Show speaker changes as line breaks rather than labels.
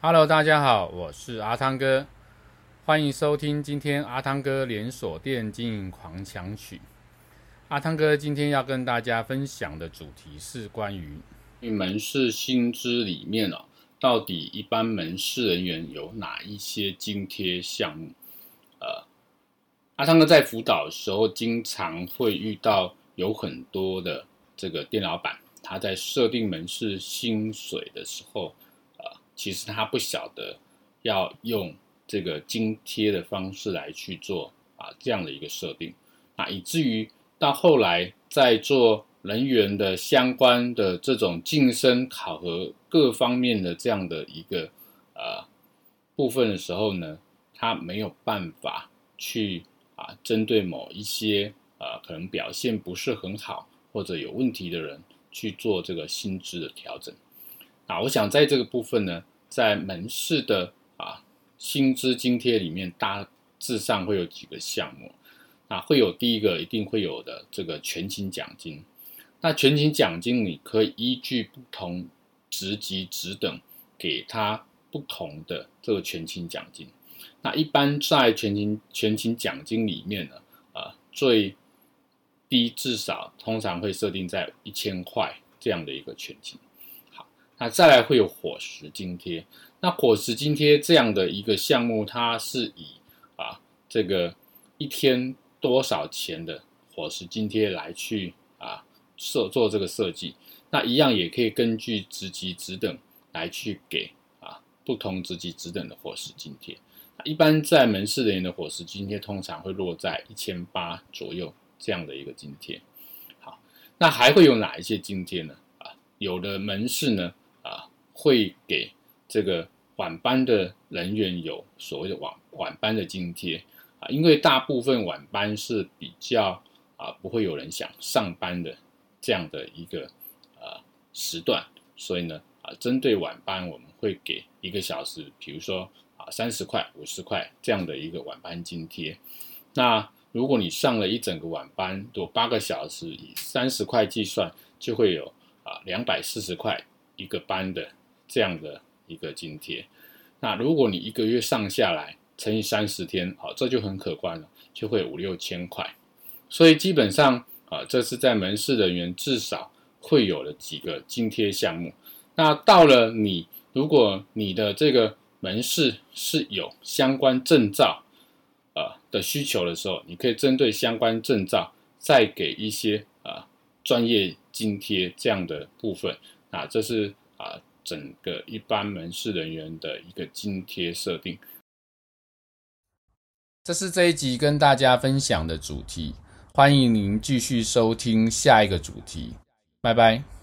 Hello，大家好，我是阿汤哥，欢迎收听今天阿汤哥连锁店经营狂想曲。阿汤哥今天要跟大家分享的主题是关于门市薪资里面哦，到底一般门市人员有哪一些津贴项目？呃，阿汤哥在辅导的时候，经常会遇到有很多的这个店老板，他在设定门市薪水的时候。其实他不晓得要用这个津贴的方式来去做啊这样的一个设定，啊以至于到后来在做人员的相关的这种晋升考核各方面的这样的一个呃部分的时候呢，他没有办法去啊针对某一些啊可能表现不是很好或者有问题的人去做这个薪资的调整。啊，我想在这个部分呢，在门市的啊薪资津贴里面，大致上会有几个项目。啊，会有第一个一定会有的这个全勤奖金。那全勤奖金你可以依据不同职级职等，给他不同的这个全勤奖金。那一般在全勤全勤奖金里面呢，啊最低至少通常会设定在一千块这样的一个全勤。那再来会有伙食津贴，那伙食津贴这样的一个项目，它是以啊这个一天多少钱的伙食津贴来去啊设做这个设计，那一样也可以根据职级职等来去给啊不同职级职等的伙食津贴。一般在门市人员的伙食津贴通常会落在一千八左右这样的一个津贴。好，那还会有哪一些津贴呢？啊，有的门市呢。会给这个晚班的人员有所谓的晚晚班的津贴啊，因为大部分晚班是比较啊不会有人想上班的这样的一个呃时段，所以呢啊，针对晚班我们会给一个小时，比如说啊三十块、五十块这样的一个晚班津贴。那如果你上了一整个晚班，多八个小时，以三十块计算，就会有啊两百四十块。一个班的这样的一个津贴，那如果你一个月上下来乘以三十天，好，这就很可观了，就会五六千块。所以基本上啊，这是在门市人员至少会有的几个津贴项目。那到了你，如果你的这个门市是有相关证照啊的需求的时候，你可以针对相关证照再给一些啊专业津贴这样的部分。啊，这是啊，整个一般门市人员的一个津贴设定。这是这一集跟大家分享的主题，欢迎您继续收听下一个主题，拜拜。